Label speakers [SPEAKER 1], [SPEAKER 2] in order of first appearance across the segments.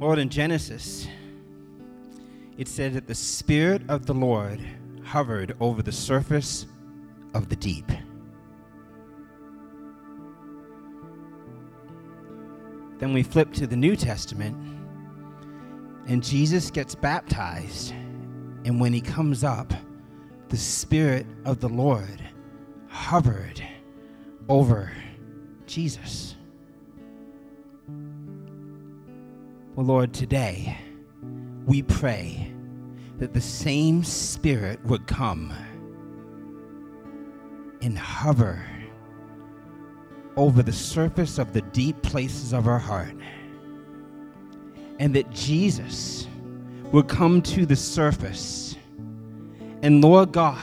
[SPEAKER 1] Lord, in Genesis, it said that the Spirit of the Lord hovered over the surface of the deep. Then we flip to the New Testament, and Jesus gets baptized. And when he comes up, the Spirit of the Lord hovered over Jesus. Well, Lord, today we pray that the same Spirit would come and hover over the surface of the deep places of our heart. And that Jesus would come to the surface. And Lord God,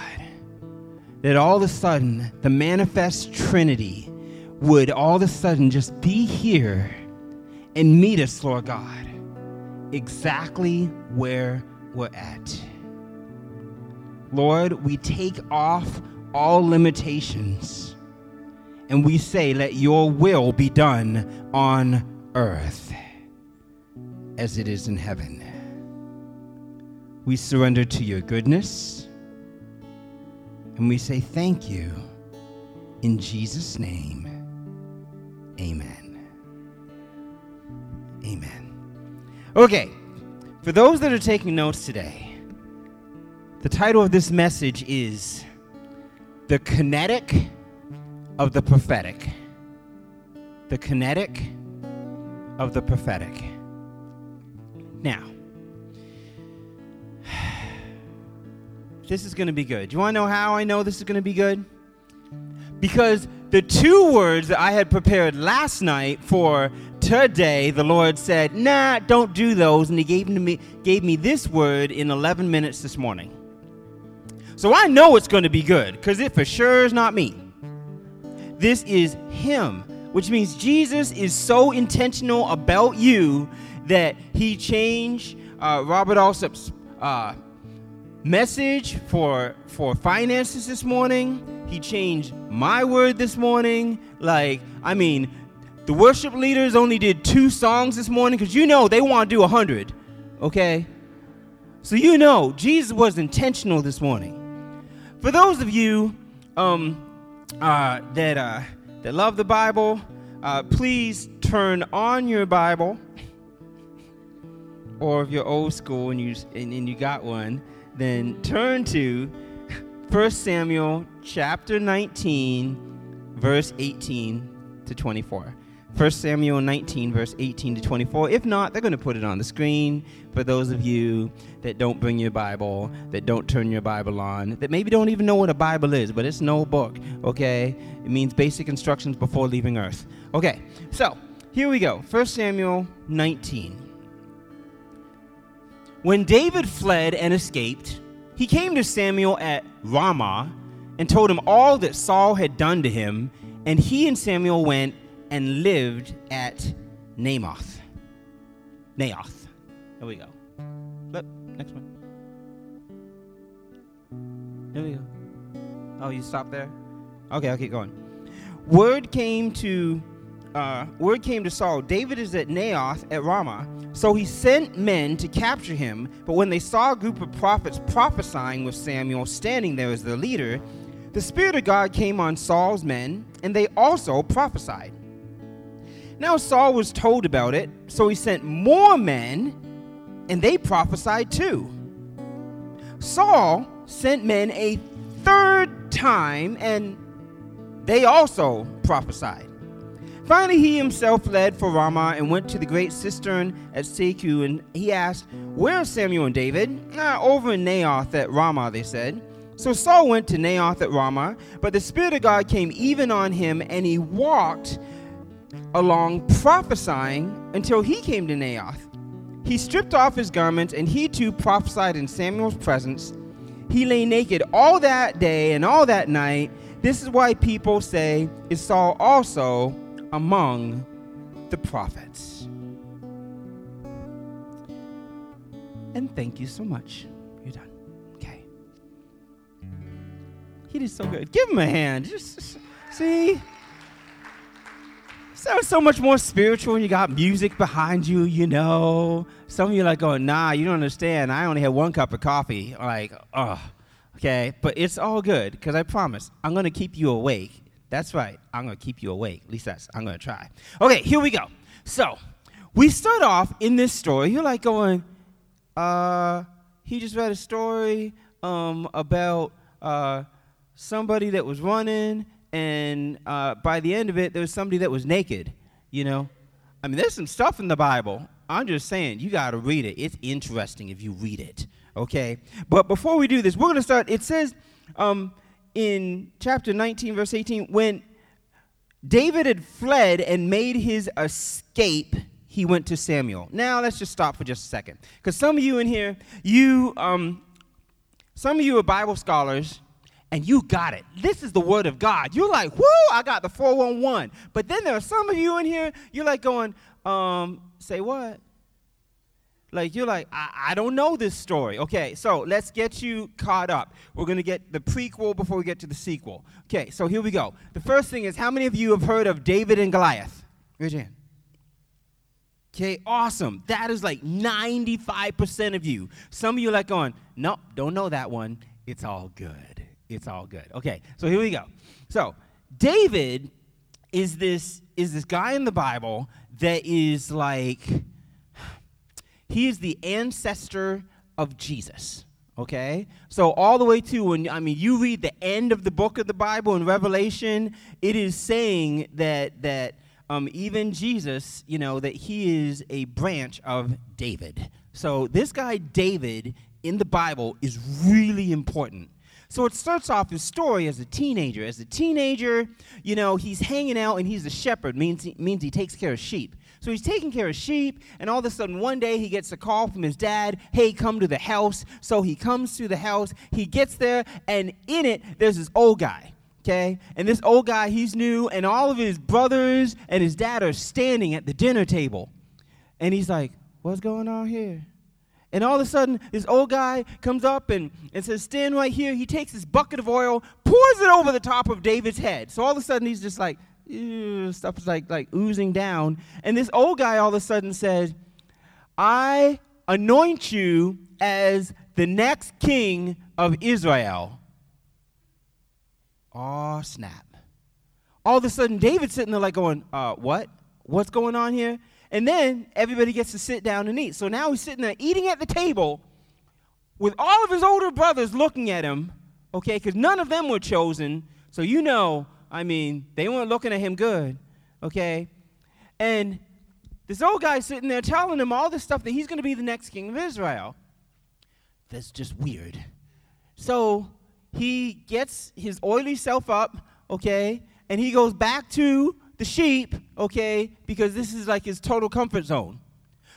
[SPEAKER 1] that all of a sudden the manifest Trinity would all of a sudden just be here and meet us, Lord God, exactly where we're at. Lord, we take off all limitations and we say, Let your will be done on earth as it is in heaven. We surrender to your goodness and we say, Thank you. In Jesus' name, amen. Okay, for those that are taking notes today, the title of this message is The Kinetic of the Prophetic. The Kinetic of the Prophetic. Now, this is going to be good. Do you want to know how I know this is going to be good? Because the two words that I had prepared last night for today, the Lord said, "Nah, don't do those," and He gave me gave me this word in 11 minutes this morning. So I know it's going to be good because it for sure is not me. This is Him, which means Jesus is so intentional about you that He changed uh, Robert Alsop's uh, message for for finances this morning. He changed my word this morning. Like, I mean, the worship leaders only did two songs this morning because you know they want to do a hundred. Okay? So you know Jesus was intentional this morning. For those of you um, uh, that uh, that love the Bible, uh, please turn on your Bible. Or if you're old school and you and, and you got one, then turn to 1 Samuel chapter 19, verse 18 to 24. 1 Samuel 19, verse 18 to 24. If not, they're going to put it on the screen for those of you that don't bring your Bible, that don't turn your Bible on, that maybe don't even know what a Bible is, but it's no book, okay? It means basic instructions before leaving earth. Okay, so here we go 1 Samuel 19. When David fled and escaped, he came to Samuel at Ramah and told him all that Saul had done to him, and he and Samuel went and lived at Namoth. Naoth. There we go. Next one. There we go. Oh, you stop there? Okay, I'll keep going. Word came to uh, word came to Saul, David is at Naoth at Ramah. So he sent men to capture him. But when they saw a group of prophets prophesying with Samuel standing there as the leader, the Spirit of God came on Saul's men, and they also prophesied. Now Saul was told about it, so he sent more men, and they prophesied too. Saul sent men a third time, and they also prophesied. Finally, he himself fled for Ramah and went to the great cistern at Seku, and he asked, Where are Samuel and David? Ah, over in Naoth at Ramah, they said. So Saul went to Naoth at Ramah, but the Spirit of God came even on him, and he walked along prophesying until he came to Naoth. He stripped off his garments, and he too prophesied in Samuel's presence. He lay naked all that day and all that night. This is why people say, Is Saul also among the prophets? And thank you so much. You're done. Okay. He did so good. Give him a hand. Just see. Sounds so much more spiritual when you got music behind you, you know. Some of you like going, nah, you don't understand. I only had one cup of coffee. Like, oh, okay. But it's all good because I promise I'm going to keep you awake. That's right. I'm going to keep you awake. At least that's, I'm going to try. Okay, here we go. So, we start off in this story. You're like going, uh, he just read a story um, about uh, somebody that was running and uh, by the end of it, there was somebody that was naked, you know? I mean, there's some stuff in the Bible. I'm just saying, you got to read it. It's interesting if you read it, okay? But before we do this, we're going to start. It says um, in chapter 19, verse 18, when David had fled and made his escape, he went to Samuel. Now, let's just stop for just a second. Because some of you in here, you, um, some of you are Bible scholars, and you got it. This is the word of God. You're like, whoo, I got the 411. But then there are some of you in here, you're like going, um, say what? Like, you're like, I, I don't know this story. Okay, so let's get you caught up. We're going to get the prequel before we get to the sequel. Okay, so here we go. The first thing is, how many of you have heard of David and Goliath? Raise your hand. Okay, awesome. That is like 95% of you. Some of you like going, nope, don't know that one. It's all good it's all good. Okay, so here we go. So David is this is this guy in the Bible that is like he is the ancestor of Jesus. Okay? So all the way to when I mean you read the end of the book of the Bible in Revelation, it is saying that that um, even Jesus, you know, that he is a branch of David. So this guy David in the Bible is really important. So it starts off his story as a teenager. As a teenager, you know, he's hanging out and he's a shepherd, means he, means he takes care of sheep. So he's taking care of sheep, and all of a sudden one day he gets a call from his dad, hey, come to the house. So he comes to the house, he gets there, and in it, there's this old guy. Okay? And this old guy, he's new, and all of his brothers and his dad are standing at the dinner table. And he's like, What's going on here? And all of a sudden, this old guy comes up and, and says, Stand right here. He takes this bucket of oil, pours it over the top of David's head. So all of a sudden, he's just like, stuff is like, like oozing down. And this old guy all of a sudden says, I anoint you as the next king of Israel. Oh, snap. All of a sudden, David's sitting there like going, uh, What? What's going on here? And then everybody gets to sit down and eat. So now he's sitting there eating at the table with all of his older brothers looking at him, okay, because none of them were chosen. So you know, I mean, they weren't looking at him good, okay? And this old guy sitting there telling him all this stuff that he's going to be the next king of Israel. That's just weird. So he gets his oily self up, okay, and he goes back to the sheep, okay, because this is like his total comfort zone.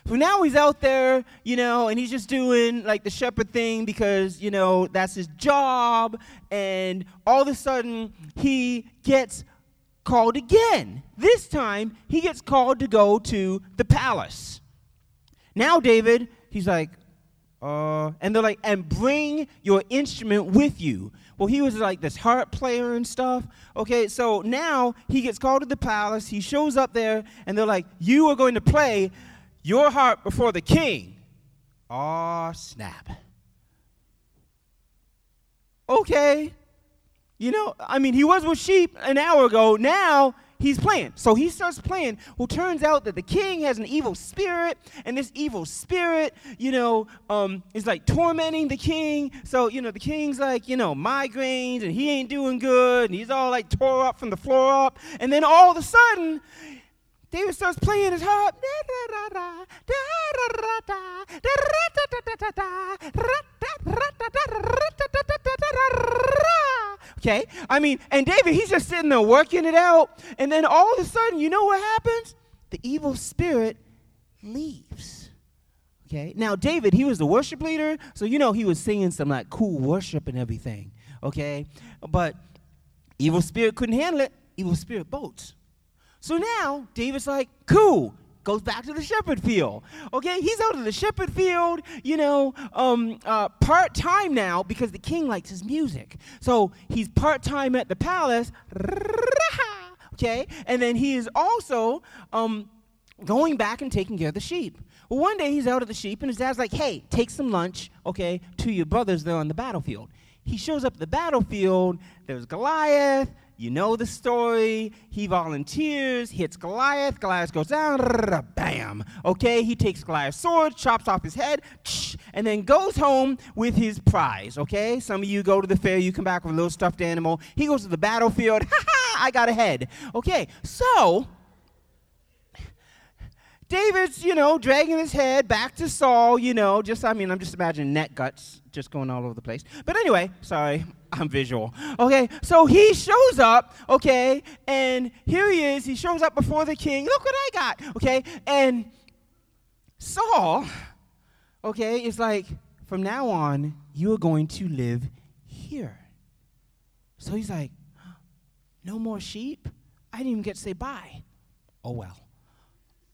[SPEAKER 1] So now he's out there, you know, and he's just doing like the shepherd thing because, you know, that's his job. And all of a sudden, he gets called again. This time, he gets called to go to the palace. Now, David, he's like, uh, and they're like, and bring your instrument with you. Well, he was like this harp player and stuff. Okay, so now he gets called to the palace. He shows up there, and they're like, You are going to play your harp before the king. Oh, snap. Okay. You know, I mean, he was with sheep an hour ago. Now he's playing. So he starts playing. Well, turns out that the king has an evil spirit, and this evil spirit, you know, um, is like tormenting the king. So, you know, the king's like, you know, migraines, and he ain't doing good, and he's all like tore up from the floor up. And then all of a sudden, David starts playing his harp. Okay? I mean, and David, he's just sitting there working it out. And then all of a sudden, you know what happens? The evil spirit leaves. Okay? Now, David, he was the worship leader. So, you know, he was singing some like cool worship and everything. Okay? But evil spirit couldn't handle it. Evil spirit bolts. So now, David's like, cool goes back to the shepherd field. Okay, he's out of the shepherd field, you know, um, uh, part time now because the king likes his music. So he's part time at the palace. okay? And then he is also um, going back and taking care of the sheep. Well, one day he's out of the sheep, and his dad's like, hey, take some lunch, okay, to your brothers there on the battlefield. He shows up at the battlefield. There's Goliath. You know the story. He volunteers, hits Goliath. Goliath goes down, bam. Okay, he takes Goliath's sword, chops off his head, and then goes home with his prize. Okay, some of you go to the fair, you come back with a little stuffed animal. He goes to the battlefield, ha ha, I got a head. Okay, so David's, you know, dragging his head back to Saul, you know, just, I mean, I'm just imagining net guts just going all over the place. But anyway, sorry, I'm visual. Okay, so he shows up, okay, and here he is. He shows up before the king. Look what I got, okay? And Saul, okay, is like, from now on, you are going to live here. So he's like, no more sheep? I didn't even get to say bye. Oh well.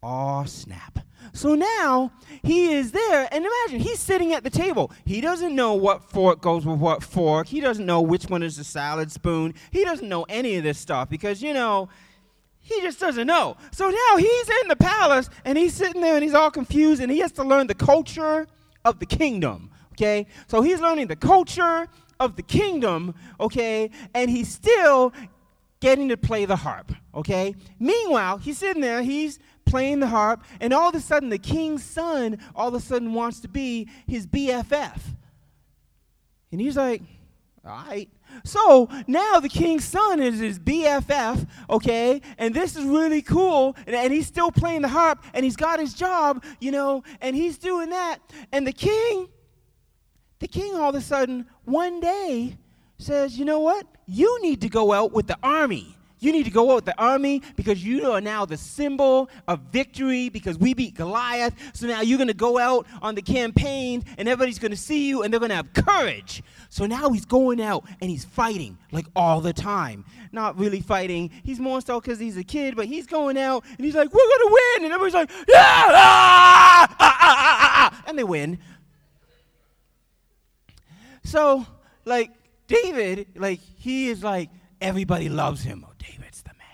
[SPEAKER 1] Oh, snap. So now he is there, and imagine he's sitting at the table. He doesn't know what fork goes with what fork. He doesn't know which one is the salad spoon. He doesn't know any of this stuff because, you know, he just doesn't know. So now he's in the palace, and he's sitting there, and he's all confused, and he has to learn the culture of the kingdom. Okay? So he's learning the culture of the kingdom, okay? And he's still getting to play the harp, okay? Meanwhile, he's sitting there, he's playing the harp, and all of a sudden the king's son all of a sudden wants to be his BFF. And he's like, all right. So now the king's son is his BFF, okay? And this is really cool. And, and, he's still playing the harp and he's got his job, you know, and he's doing that. And the king, the king all of a sudden, one day says, you know what? You need to go out with the army. You need to go out with the army because you are now the symbol of victory because we beat Goliath. So now you're going to go out on the campaign and everybody's going to see you and they're going to have courage. So now he's going out and he's fighting like all the time. Not really fighting. He's more so because he's a kid, but he's going out and he's like, we're going to win. And everybody's like, yeah, ah, ah, ah, ah, ah, and they win. So, like, David, like, he is like, everybody loves him. Oh, David's the man.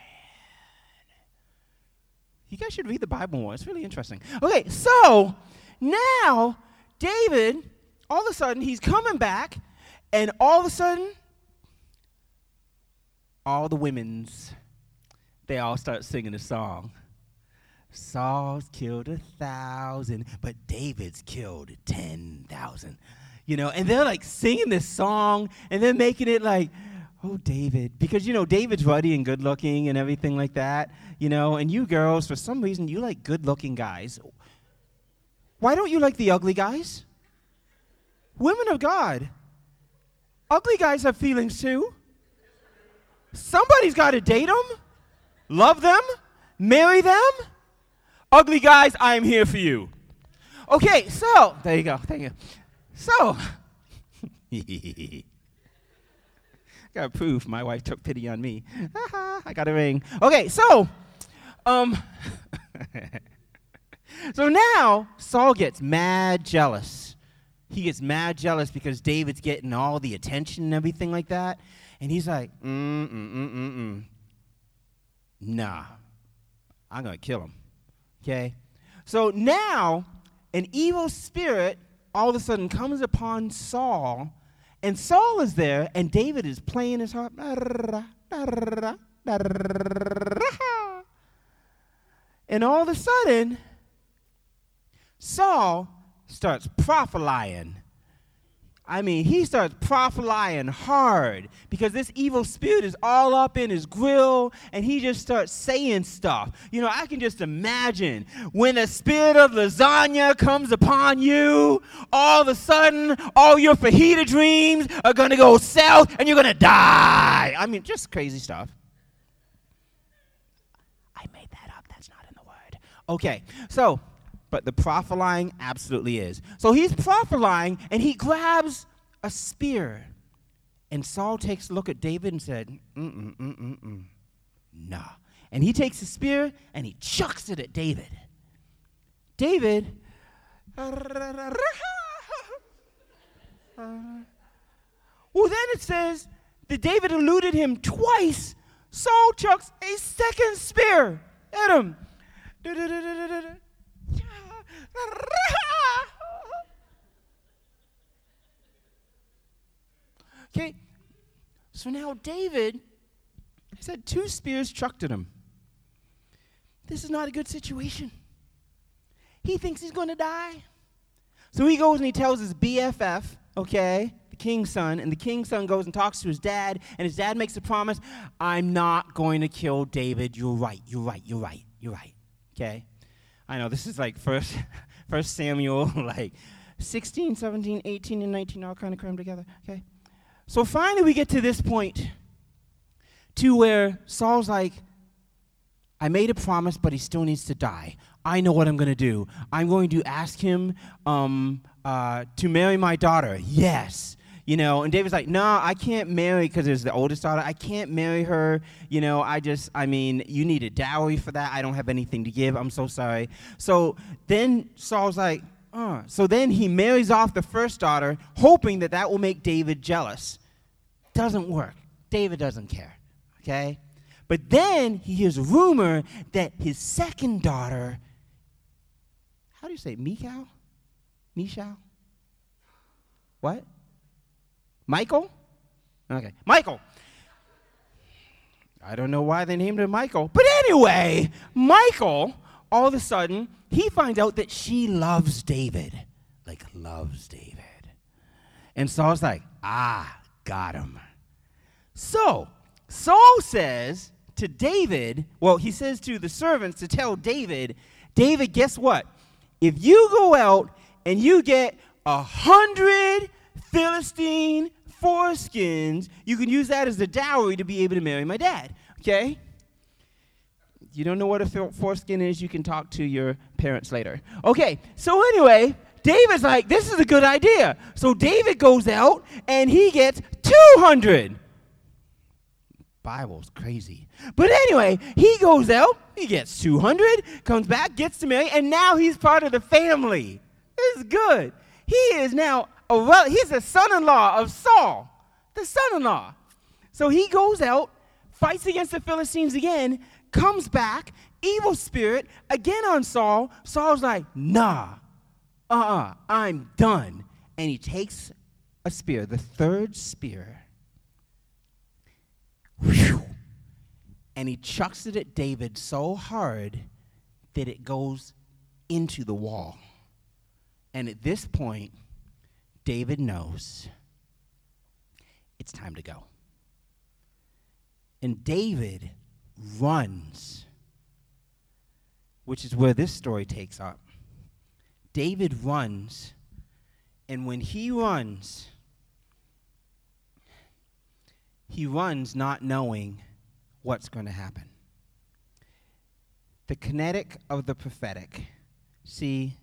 [SPEAKER 1] You guys should read the Bible more. It's really interesting. Okay, so now David, all of a sudden, he's coming back, and all of a sudden, all the women's, they all start singing a song. Saul's killed a thousand, but David's killed ten thousand you know, and they're like singing this song and they're making it like, oh, David. Because, you know, David's ruddy and good looking and everything like that, you know, and you girls, for some reason, you like good looking guys. Why don't you like the ugly guys? Women of God. Ugly guys have feelings too. Somebody's got to date them, love them, marry them. Ugly guys, I am here for you. Okay, so there you go. Thank you. So, got proof my wife took pity on me. I got a ring. Okay, so, um, so now Saul gets mad jealous. He gets mad jealous because David's getting all the attention and everything like that. And he's like, mm, mm, mm, mm, mm. Nah, I'm to kill him. Okay? So now, an evil spirit all of a sudden comes upon Saul, and Saul is there, and David is playing his harp. And all of a sudden, Saul starts prophesying I mean, he starts prophesying hard because this evil spirit is all up in his grill and he just starts saying stuff. You know, I can just imagine when the spirit of lasagna comes upon you, all of a sudden, all your fajita dreams are going to go south and you're going to die. I mean, just crazy stuff. I made that up. That's not in the word. Okay, so but the prophesying absolutely is. So he's prophesying and he grabs a spear. And Saul takes a look at David and said, mm-mm, mm-mm, mm. Nah. And he takes the spear and he chucks it at David. David, well, then it says that David eluded him twice Saul chucks a second spear at him. Okay, so now David has had two spears chucked at him. This is not a good situation. He thinks he's going to die. So he goes and he tells his BFF, okay, the king's son, and the king's son goes and talks to his dad, and his dad makes a promise I'm not going to kill David. You're right, you're right, you're right, you're right, okay? I know this is like first, first Samuel, like 16, 17, 18, and 19 all kind of crammed together, okay? So finally we get to this point to where Saul's like, I made a promise, but he still needs to die. I know what I'm going to do. I'm going to ask him um, uh, to marry my daughter. Yes. You know, and David's like, no, I can't marry because there's the oldest daughter. I can't marry her. You know, I just, I mean, you need a dowry for that. I don't have anything to give. I'm so sorry. So then Saul's like, uh. So then he marries off the first daughter, hoping that that will make David jealous. Doesn't work. David doesn't care. Okay? But then he hears a rumor that his second daughter, how do you say, Michal? Michal? What? Michael? Okay, Michael. I don't know why they named him Michael. But anyway, Michael, all of a sudden, he finds out that she loves David. Like, loves David. And Saul's like, ah, got him. So, Saul says to David, well, he says to the servants to tell David, David, guess what? If you go out and you get a hundred Philistine foreskins, you can use that as the dowry to be able to marry my dad. Okay? You don't know what a foreskin is, you can talk to your parents later. Okay, so anyway, David's like, this is a good idea. So David goes out and he gets 200. Bible's crazy. But anyway, he goes out, he gets 200, comes back, gets to marry, and now he's part of the family. This is good. He is now a well, he's the son-in-law of Saul, the son-in-law. So he goes out, fights against the Philistines again, comes back, evil spirit again on Saul. Saul's like, nah, uh-uh, I'm done. And he takes a spear, the third spear, Whew. And he chucks it at David so hard that it goes into the wall. And at this point, David knows it's time to go. And David runs, which is where this story takes up. David runs, and when he runs, he runs not knowing what's going to happen. The kinetic of the prophetic. See,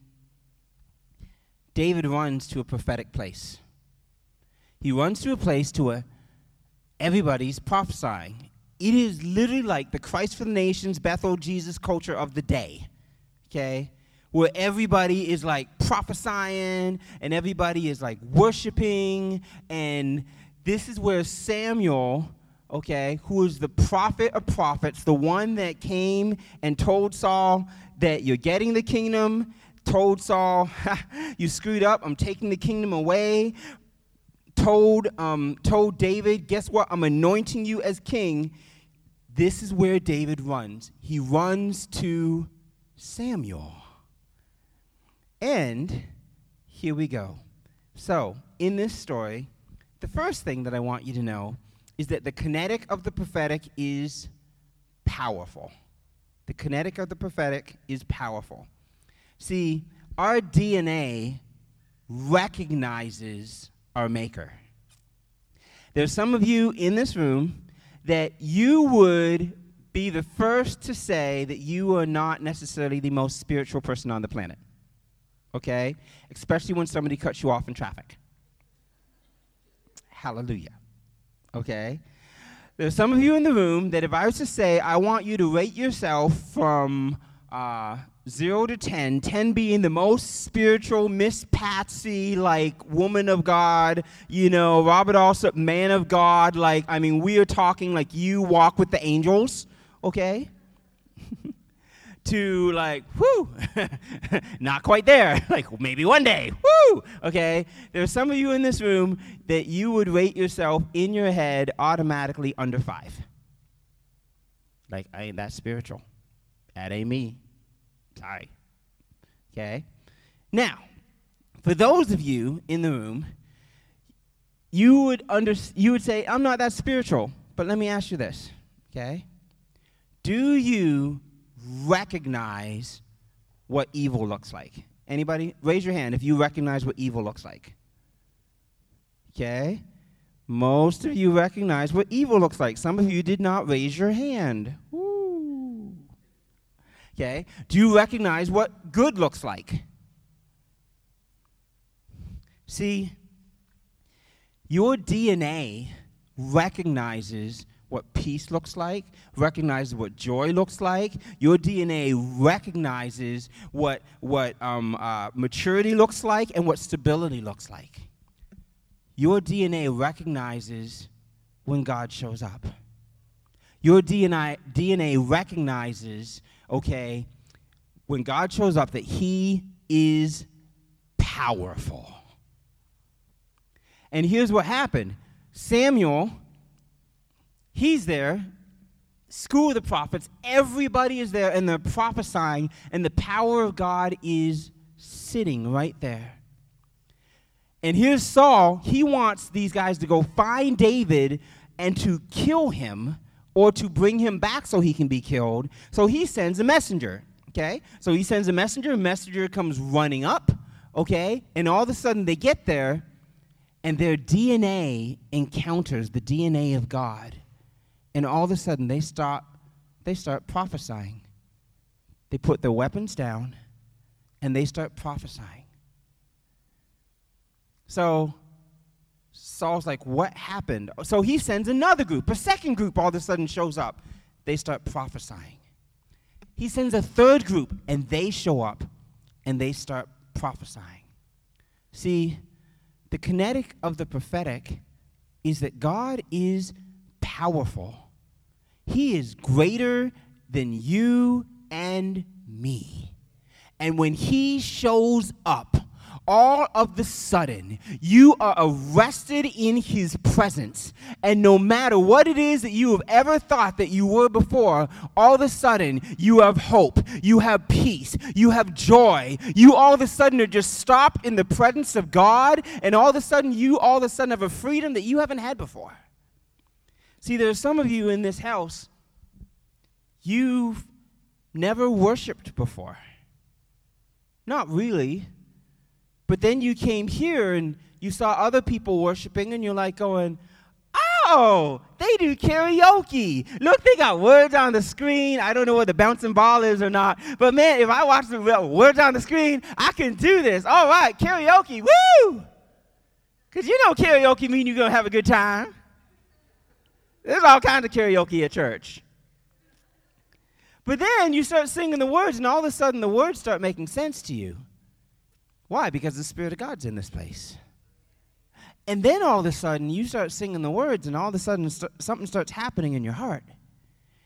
[SPEAKER 1] David runs to a prophetic place. He runs to a place to where everybody's prophesying. It is literally like the Christ for the Nations, Bethel Jesus culture of the day. Okay? Where everybody is like prophesying and everybody is like worshiping and this is where Samuel, okay, who is the prophet of prophets, the one that came and told Saul that you're getting the kingdom, told Saul, you screwed up, I'm taking the kingdom away, told, um, told David, guess what, I'm anointing you as king. This is where David runs. He runs to Samuel. And here we go. So, in this story, the first thing that I want you to know is that the kinetic of the prophetic is powerful. The kinetic of the prophetic is powerful. See, our DNA recognizes our maker. There's some of you in this room that you would be the first to say that you are not necessarily the most spiritual person on the planet. Okay? Especially when somebody cuts you off in traffic. Hallelujah. Okay? There's some of you in the room that if I was to say, I want you to rate yourself from uh, zero to 10, 10 being the most spiritual, Miss Patsy, like woman of God, you know, Robert Alsop, man of God. Like, I mean, we are talking like you walk with the angels, okay? to like, whoo, not quite there. like, maybe one day, whoo, okay? There's some of you in this room that you would rate yourself in your head automatically under five. Like, I ain't that spiritual. That ain't me. Sorry. Okay? Now, for those of you in the room, you would under, you would say, I'm not that spiritual. But let me ask you this, okay? Do you recognize what evil looks like? Anybody? Raise your hand if you recognize what evil looks like. Okay? Most of you recognize what evil looks like. Some of you did not raise your hand. Woo. Okay? Do you recognize what good looks like? See, your DNA recognizes what peace looks like, recognizes what joy looks like. Your DNA recognizes what, what um, uh, maturity looks like and what stability looks like. Your DNA recognizes when God shows up. Your DNA, DNA recognizes, okay, when God shows up, that He is powerful. And here's what happened Samuel, he's there, school of the prophets, everybody is there, and they're prophesying, and the power of God is sitting right there. And here's Saul, he wants these guys to go find David and to kill him or to bring him back so he can be killed. So he sends a messenger, okay? So he sends a messenger, messenger comes running up, okay? And all of a sudden they get there and their DNA encounters the DNA of God. And all of a sudden they start they start prophesying. They put their weapons down and they start prophesying. So Saul's like, What happened? So he sends another group. A second group all of a sudden shows up. They start prophesying. He sends a third group, and they show up and they start prophesying. See, the kinetic of the prophetic is that God is powerful, He is greater than you and me. And when He shows up, all of the sudden, you are arrested in his presence. And no matter what it is that you have ever thought that you were before, all of a sudden, you have hope, you have peace, you have joy. You all of a sudden are just stopped in the presence of God, and all of a sudden, you all of a sudden have a freedom that you haven't had before. See, there's some of you in this house, you've never worshiped before. Not really but then you came here and you saw other people worshiping, and you're like going, Oh, they do karaoke. Look, they got words on the screen. I don't know what the bouncing ball is or not. But man, if I watch the words on the screen, I can do this. All right, karaoke. Woo! Because you know karaoke mean you're going to have a good time. There's all kinds of karaoke at church. But then you start singing the words, and all of a sudden the words start making sense to you. Why? Because the Spirit of God's in this place. And then all of a sudden, you start singing the words, and all of a sudden, st- something starts happening in your heart.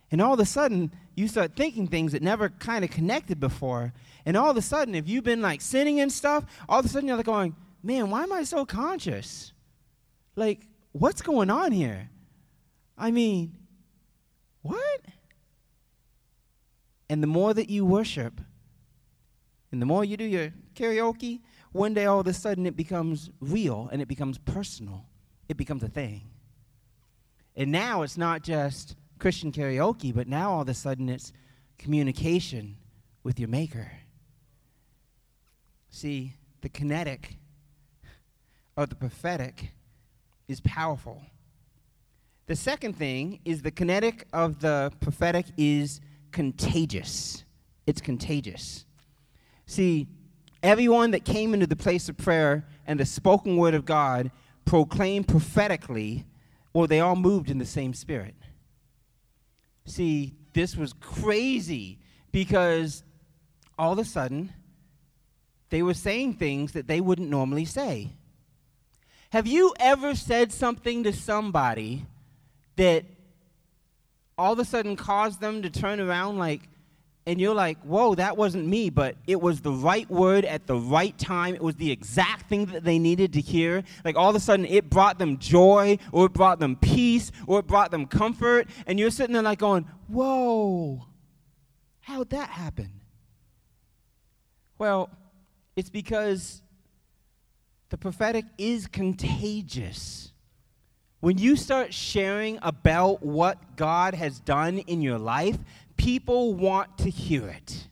[SPEAKER 1] And all of a sudden, you start thinking things that never kind of connected before. And all of a sudden, if you've been like sinning and stuff, all of a sudden you're like going, man, why am I so conscious? Like, what's going on here? I mean, what? And the more that you worship, and the more you do your karaoke, one day all of a sudden it becomes real and it becomes personal. It becomes a thing. And now it's not just Christian karaoke, but now all of a sudden it's communication with your Maker. See, the kinetic of the prophetic is powerful. The second thing is the kinetic of the prophetic is contagious. It's contagious. See, Everyone that came into the place of prayer and the spoken word of God proclaimed prophetically, or they all moved in the same spirit. See, this was crazy because all of a sudden, they were saying things that they wouldn't normally say. Have you ever said something to somebody that all of a sudden caused them to turn around like, and you're like, whoa, that wasn't me, but it was the right word at the right time. It was the exact thing that they needed to hear. Like all of a sudden, it brought them joy, or it brought them peace, or it brought them comfort. And you're sitting there like going, whoa, how'd that happen? Well, it's because the prophetic is contagious. When you start sharing about what God has done in your life, people want to hear it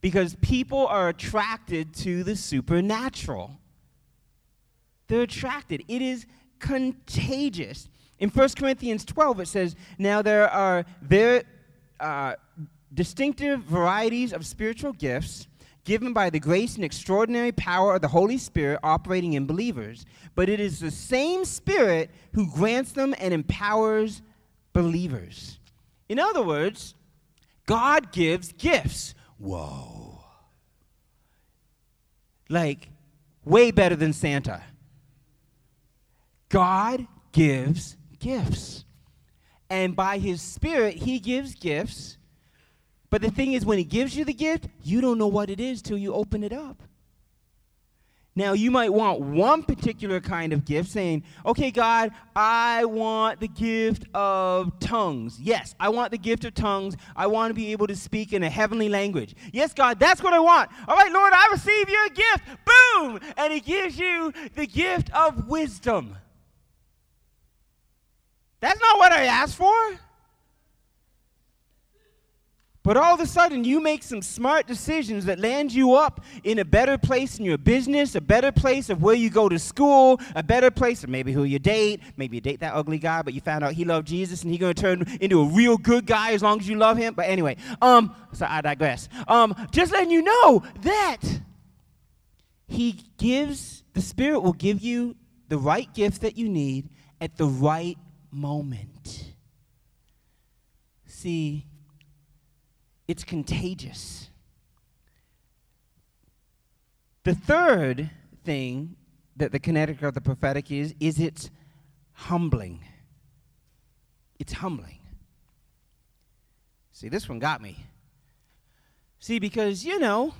[SPEAKER 1] because people are attracted to the supernatural. They're attracted. It is contagious. In 1 Corinthians 12, it says, Now there are very uh, distinctive varieties of spiritual gifts given by the grace and extraordinary power of the Holy Spirit operating in believers. But it is the same Spirit who grants them and empowers believers. In other words, God gives gifts. Whoa. Like, way better than Santa. God gives gifts. And by His Spirit, He gives gifts but the thing is, when He gives you the gift, you don't know what it is till you open it up. Now, you might want one particular kind of gift, saying, Okay, God, I want the gift of tongues. Yes, I want the gift of tongues. I want to be able to speak in a heavenly language. Yes, God, that's what I want. All right, Lord, I receive your gift. Boom! And He gives you the gift of wisdom. That's not what I asked for. But all of a sudden, you make some smart decisions that land you up in a better place in your business, a better place of where you go to school, a better place of maybe who you date. Maybe you date that ugly guy, but you found out he loved Jesus and he's going to turn into a real good guy as long as you love him. But anyway, um, so I digress. Um, just letting you know that he gives, the Spirit will give you the right gift that you need at the right moment. See, it's contagious. The third thing that the kinetic of the prophetic is, is it's humbling. It's humbling. See, this one got me. See, because, you know,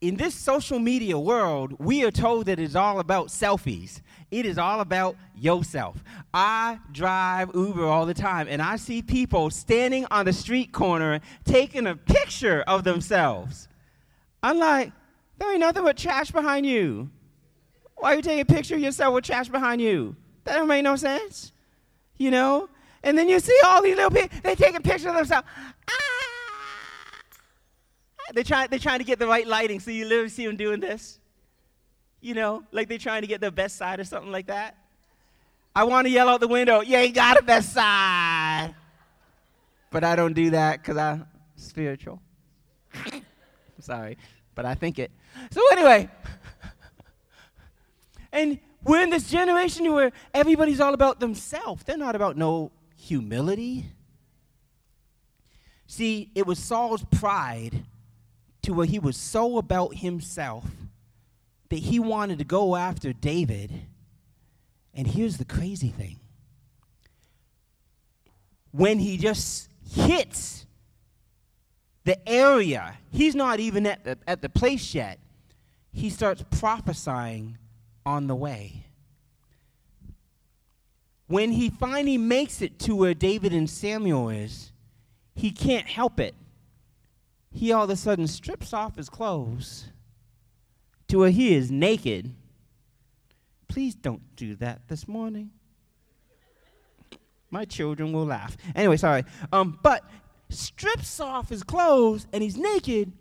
[SPEAKER 1] in this social media world, we are told that it's all about selfies. It is all about yourself. I drive Uber all the time, and I see people standing on the street corner taking a picture of themselves. I'm like, there ain't nothing but trash behind you. Why are you taking a picture of yourself with trash behind you? That don't make no sense. You know? And then you see all these little people, they taking pictures of themselves. Ah! They try, they're trying to get the right lighting, so you literally see them doing this. You know, like they're trying to get the best side or something like that. I want to yell out the window, you ain't got a best side. But I don't do that because I'm spiritual. Sorry, but I think it. So, anyway, and we're in this generation where everybody's all about themselves. They're not about no humility. See, it was Saul's pride to where he was so about himself that he wanted to go after David. And here's the crazy thing when he just hits the area, he's not even at the, at the place yet, he starts prophesying on the way. When he finally makes it to where David and Samuel is, he can't help it. He all of a sudden strips off his clothes to where he is naked. Please don't do that this morning. My children will laugh. Anyway, sorry. Um, but strips off his clothes and he's naked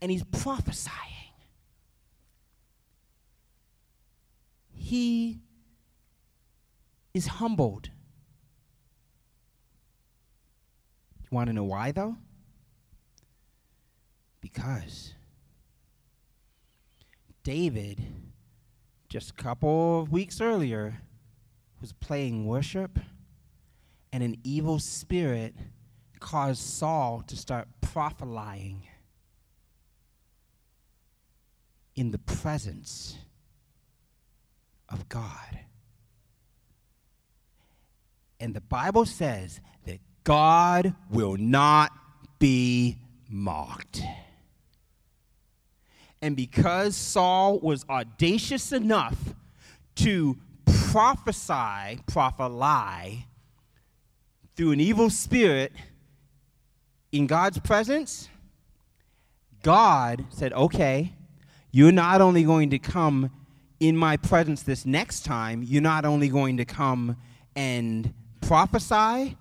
[SPEAKER 1] and he's prophesying. He is humbled. You want to know why, though? Because David, just a couple of weeks earlier, was playing worship, and an evil spirit caused Saul to start prophesying in the presence of God. And the Bible says that God will not be mocked. And because Saul was audacious enough to prophesy, prophesy, through an evil spirit in God's presence, God said, okay, you're not only going to come in my presence this next time, you're not only going to come and prophesy,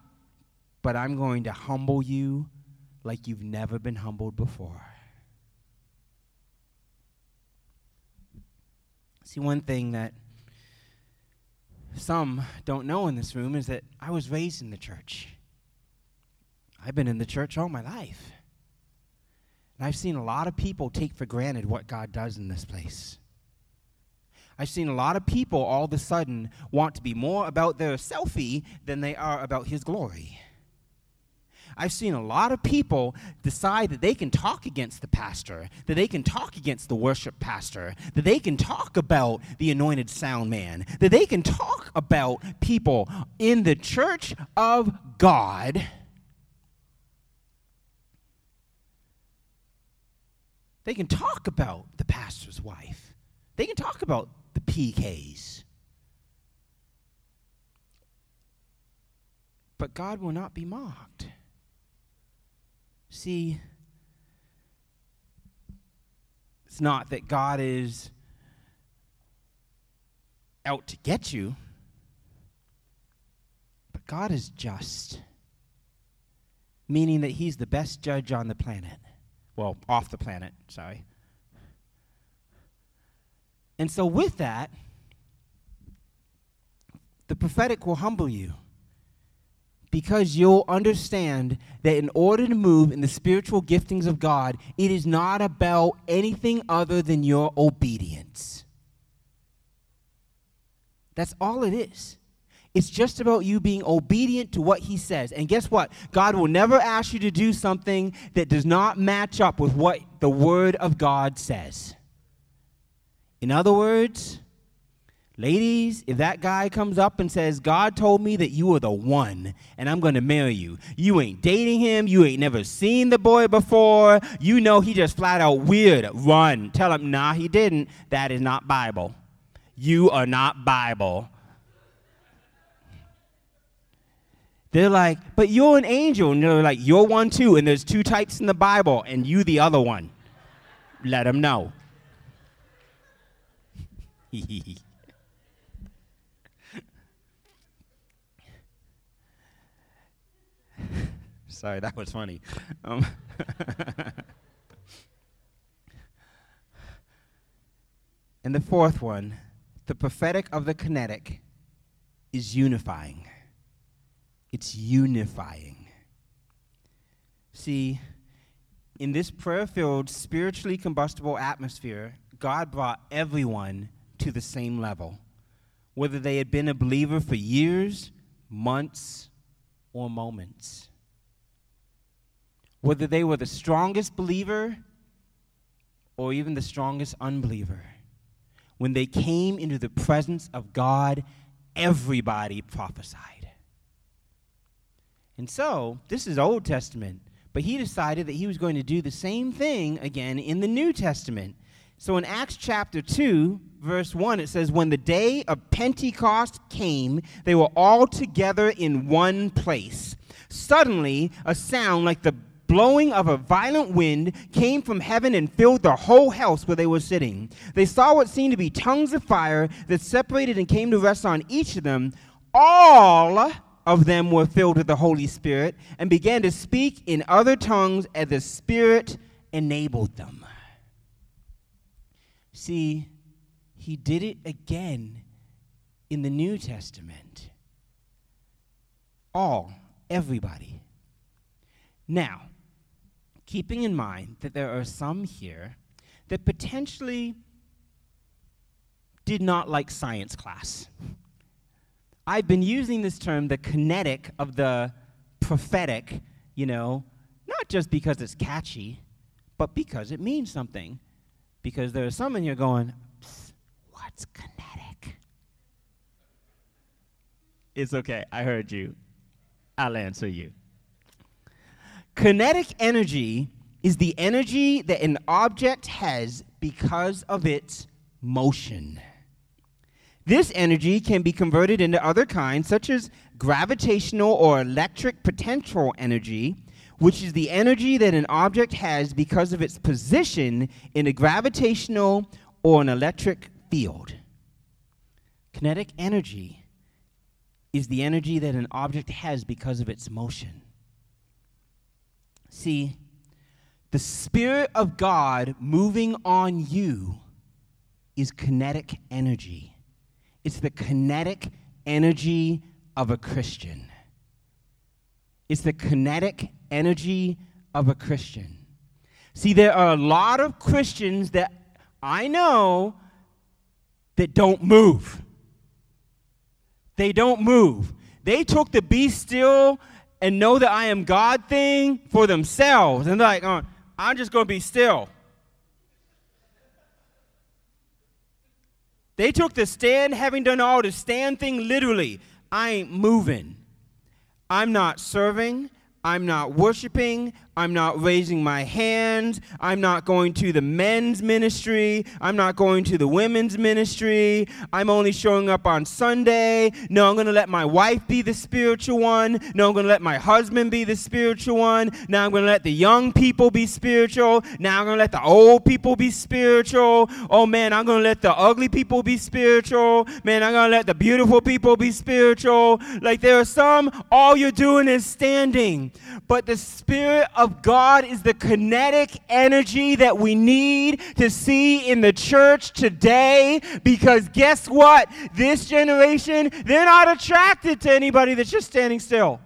[SPEAKER 1] but I'm going to humble you like you've never been humbled before. See, one thing that some don't know in this room is that I was raised in the church. I've been in the church all my life. And I've seen a lot of people take for granted what God does in this place. I've seen a lot of people all of a sudden want to be more about their selfie than they are about His glory. I've seen a lot of people decide that they can talk against the pastor, that they can talk against the worship pastor, that they can talk about the anointed sound man, that they can talk about people in the church of God. They can talk about the pastor's wife. They can talk about the PKs. But God will not be mocked. See, it's not that God is out to get you, but God is just, meaning that He's the best judge on the planet. Well, off the planet, sorry. And so, with that, the prophetic will humble you because you'll understand that in order to move in the spiritual giftings of God, it is not about anything other than your obedience. That's all it is. It's just about you being obedient to what He says. And guess what? God will never ask you to do something that does not match up with what the Word of God says. In other words, Ladies, if that guy comes up and says, God told me that you are the one and I'm going to marry you, you ain't dating him, you ain't never seen the boy before, you know he just flat out weird, run. Tell him, nah, he didn't. That is not Bible. You are not Bible. They're like, but you're an angel. And they're like, you're one too. And there's two types in the Bible, and you the other one. Let them know. Sorry, that was funny. Um, and the fourth one, the prophetic of the kinetic, is unifying. It's unifying. See, in this prayer filled, spiritually combustible atmosphere, God brought everyone to the same level, whether they had been a believer for years, months, or moments whether they were the strongest believer or even the strongest unbeliever. When they came into the presence of God, everybody prophesied. And so, this is Old Testament, but he decided that he was going to do the same thing again in the New Testament. So in Acts chapter 2, verse 1, it says, When the day of Pentecost came, they were all together in one place. Suddenly, a sound like the blowing of a violent wind came from heaven and filled the whole house where they were sitting. They saw what seemed to be tongues of fire that separated and came to rest on each of them. All of them were filled with the Holy Spirit and began to speak in other tongues as the Spirit enabled them. See, he did it again in the New Testament. All, everybody. Now, keeping in mind that there are some here that potentially did not like science class. I've been using this term, the kinetic of the prophetic, you know, not just because it's catchy, but because it means something. Because there are some in here going, What's kinetic?
[SPEAKER 2] It's okay. I heard you. I'll answer you.
[SPEAKER 1] Kinetic energy is the energy that an object has because of its motion. This energy can be converted into other kinds, such as gravitational or electric potential energy, which is the energy that an object has because of its position in a gravitational or an electric field. Kinetic energy is the energy that an object has because of its motion. See, the Spirit of God moving on you is kinetic energy. It's the kinetic energy of a Christian. It's the kinetic energy of a Christian. See, there are a lot of Christians that I know that don't move. They don't move. They took the be still and know that I am God thing for themselves. And they're like, oh, I'm just going to be still. They took the stand, having done all the stand thing literally. I ain't moving. I'm not serving. I'm not worshiping. I'm not raising my hands. I'm not going to the men's ministry. I'm not going to the women's ministry. I'm only showing up on Sunday. No, I'm going to let my wife be the spiritual one. No, I'm going to let my husband be the spiritual one. Now I'm going to let the young people be spiritual. Now I'm going to let the old people be spiritual. Oh man, I'm going to let the ugly people be spiritual. Man, I'm going to let the beautiful people be spiritual. Like there are some, all you're doing is standing. But the Spirit of of God is the kinetic energy that we need to see in the church today because guess what? This generation, they're not attracted to anybody that's just standing still.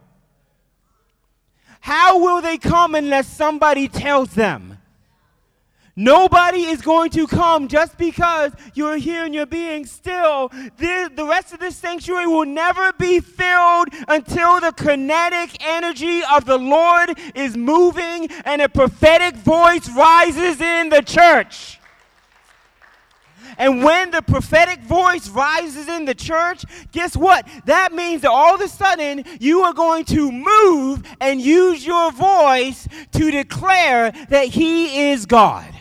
[SPEAKER 1] How will they come unless somebody tells them? Nobody is going to come just because you're here and you're being still. The, the rest of this sanctuary will never be filled until the kinetic energy of the Lord is moving and a prophetic voice rises in the church. And when the prophetic voice rises in the church, guess what? That means that all of a sudden you are going to move and use your voice to declare that He is God.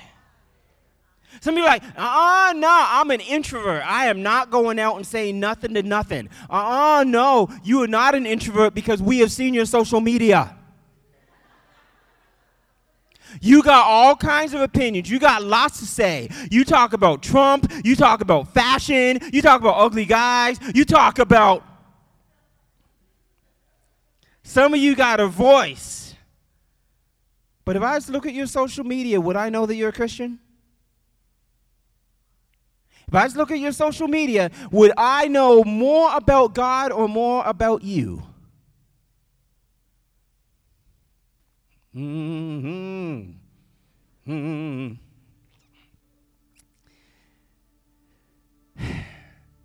[SPEAKER 1] Some people like, uh uh no, I'm an introvert. I am not going out and saying nothing to nothing. Uh uh no, you are not an introvert because we have seen your social media. You got all kinds of opinions. You got lots to say. You talk about Trump. You talk about fashion. You talk about ugly guys. You talk about. Some of you got a voice. But if I was to look at your social media, would I know that you're a Christian? If I just look at your social media, would I know more about God or more about you? Mm-hmm. Mm-hmm.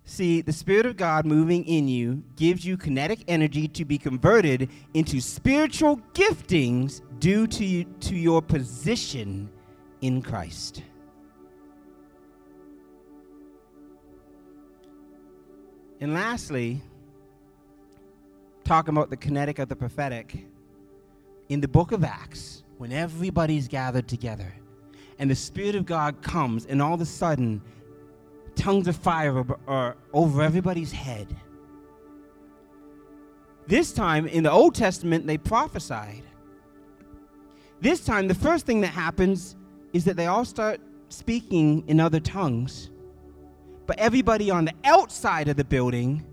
[SPEAKER 1] See, the Spirit of God moving in you gives you kinetic energy to be converted into spiritual giftings due to, you, to your position in Christ. And lastly, talking about the kinetic of the prophetic, in the book of Acts, when everybody's gathered together and the Spirit of God comes, and all of a sudden, tongues of fire are over everybody's head. This time, in the Old Testament, they prophesied. This time, the first thing that happens is that they all start speaking in other tongues but everybody on the outside of the building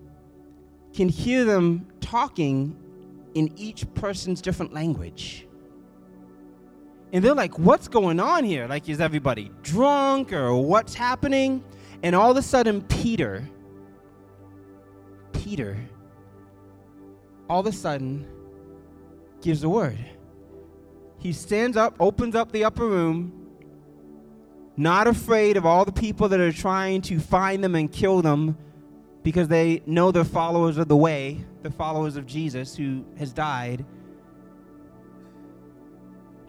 [SPEAKER 1] can hear them talking in each person's different language. And they're like, what's going on here? Like, is everybody drunk or what's happening? And all of a sudden, Peter, Peter, all of a sudden gives a word. He stands up, opens up the upper room, not afraid of all the people that are trying to find them and kill them because they know they're followers of the way, the followers of Jesus who has died.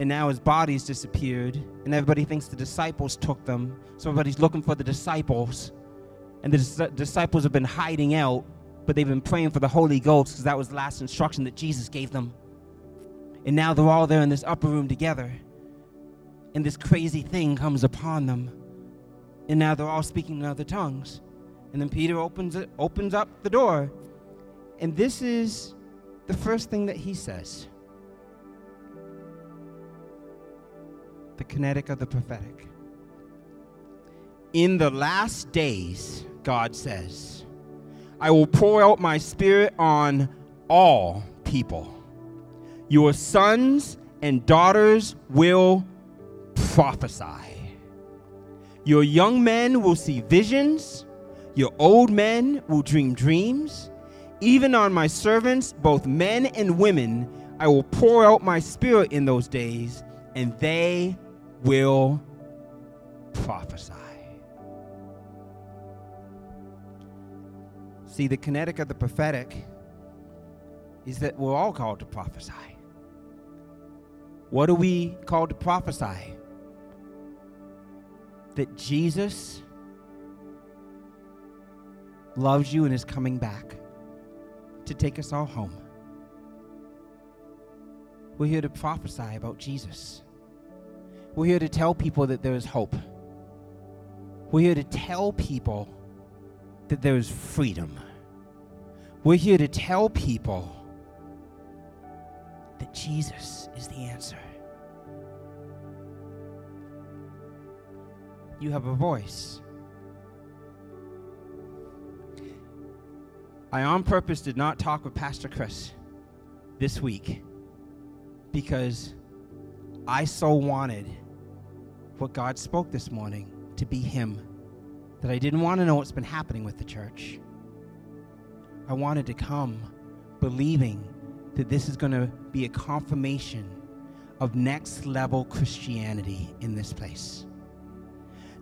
[SPEAKER 1] and now his body's disappeared, and everybody thinks the disciples took them. So everybody's looking for the disciples, and the dis- disciples have been hiding out, but they've been praying for the Holy Ghost because that was the last instruction that Jesus gave them. And now they're all there in this upper room together, and this crazy thing comes upon them, and now they're all speaking in other tongues. And then Peter opens it, opens up the door, and this is the first thing that he says. the kinetic of the prophetic. In the last days, God says, I will pour out my spirit on all people. Your sons and daughters will prophesy. Your young men will see visions. Your old men will dream dreams. Even on my servants, both men and women, I will pour out my spirit in those days, and they will prophesy. See, the kinetic of the prophetic is that we're all called to prophesy. What are we called to prophesy? That Jesus loves you and is coming back to take us all home. We're here to prophesy about Jesus. We're here to tell people that there is hope. We're here to tell people that there is freedom. We're here to tell people that Jesus is the answer. You have a voice. I, on purpose, did not talk with Pastor Chris this week because I so wanted what God spoke this morning to be Him that I didn't want to know what's been happening with the church. I wanted to come believing that this is going to be a confirmation of next level Christianity in this place.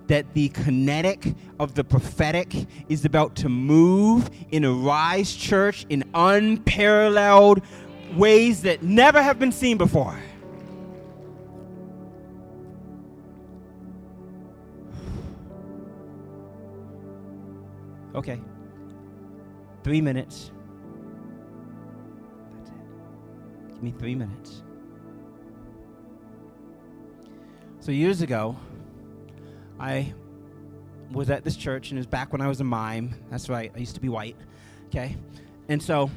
[SPEAKER 1] That the kinetic of the prophetic is about to move in Arise Church in unparalleled ways that never have been seen before. Okay. Three minutes. That's it. Give me three minutes. So, years ago, I was at this church, and it was back when I was a mime. That's right, I used to be white. Okay? And so,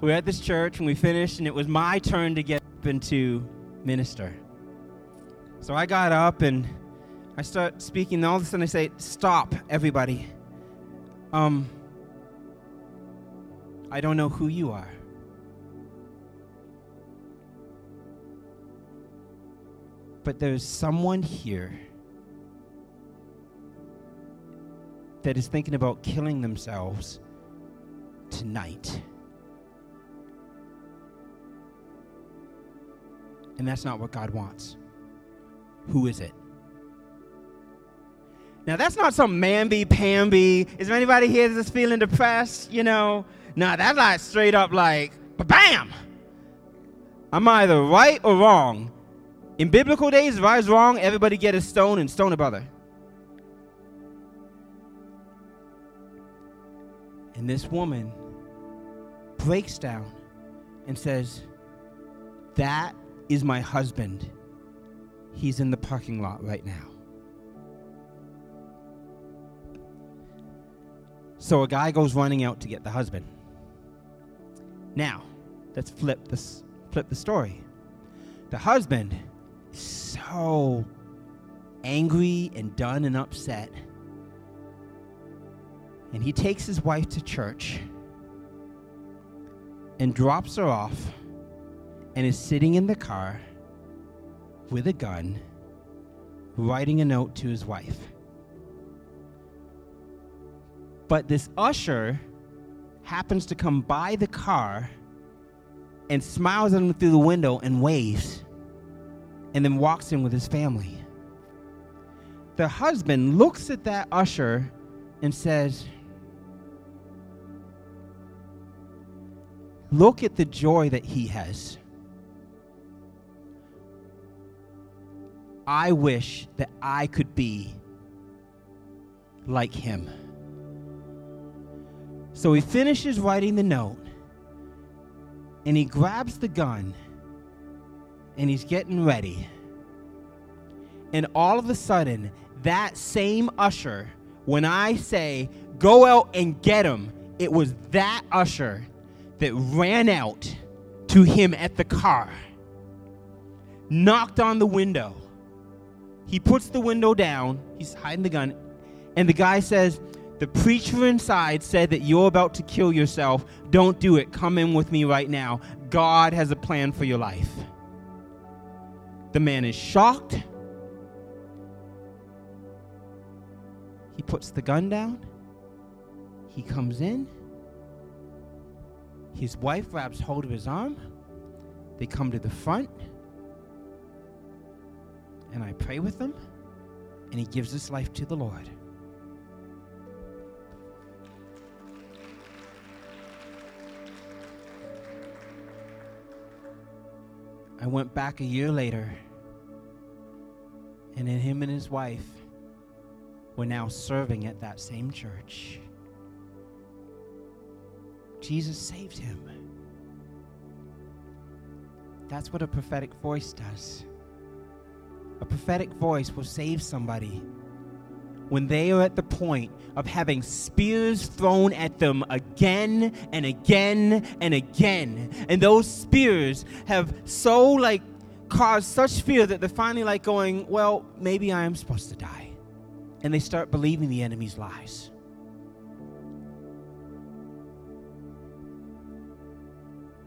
[SPEAKER 1] we were at this church, and we finished, and it was my turn to get up and to minister. So, I got up and I start speaking, and all of a sudden I say, Stop, everybody. Um, I don't know who you are. But there's someone here that is thinking about killing themselves tonight. And that's not what God wants. Who is it? Now that's not some mamby pamby. Is there anybody here that's feeling depressed? You know, nah, that's like straight up like bam. I'm either right or wrong. In biblical days, if I was wrong, everybody get a stone and stone a brother. And this woman breaks down and says, That is my husband. He's in the parking lot right now. So a guy goes running out to get the husband. Now, let's flip this flip the story. The husband so angry and done and upset. And he takes his wife to church and drops her off and is sitting in the car with a gun writing a note to his wife. But this usher happens to come by the car and smiles at him through the window and waves and then walks in with his family. The husband looks at that usher and says, Look at the joy that he has. I wish that I could be like him. So he finishes writing the note and he grabs the gun and he's getting ready. And all of a sudden, that same usher, when I say, go out and get him, it was that usher that ran out to him at the car, knocked on the window. He puts the window down, he's hiding the gun, and the guy says, The preacher inside said that you're about to kill yourself. Don't do it. Come in with me right now. God has a plan for your life. The man is shocked. He puts the gun down. He comes in. His wife grabs hold of his arm. They come to the front. And I pray with them. And he gives his life to the Lord. I went back a year later, and then him and his wife were now serving at that same church. Jesus saved him. That's what a prophetic voice does. A prophetic voice will save somebody when they are at the point of having spears thrown at them again and again and again. And those spears have so like caused such fear that they're finally like going, well, maybe I am supposed to die. And they start believing the enemy's lies.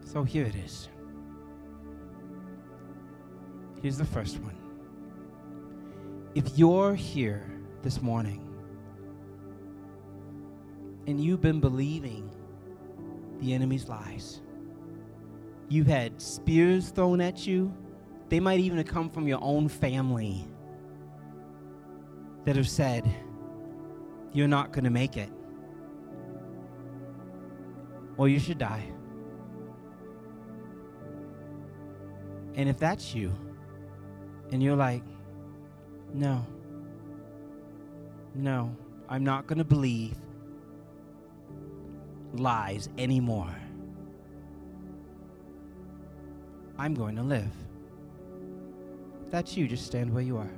[SPEAKER 1] So here it is. Here's the first one. If you're here this morning. And you've been believing the enemy's lies, you've had spears thrown at you, they might even have come from your own family that have said, You're not going to make it, or you should die. And if that's you, and you're like, no, no, I'm not going to believe lies anymore. I'm going to live. That's you, just stand where you are.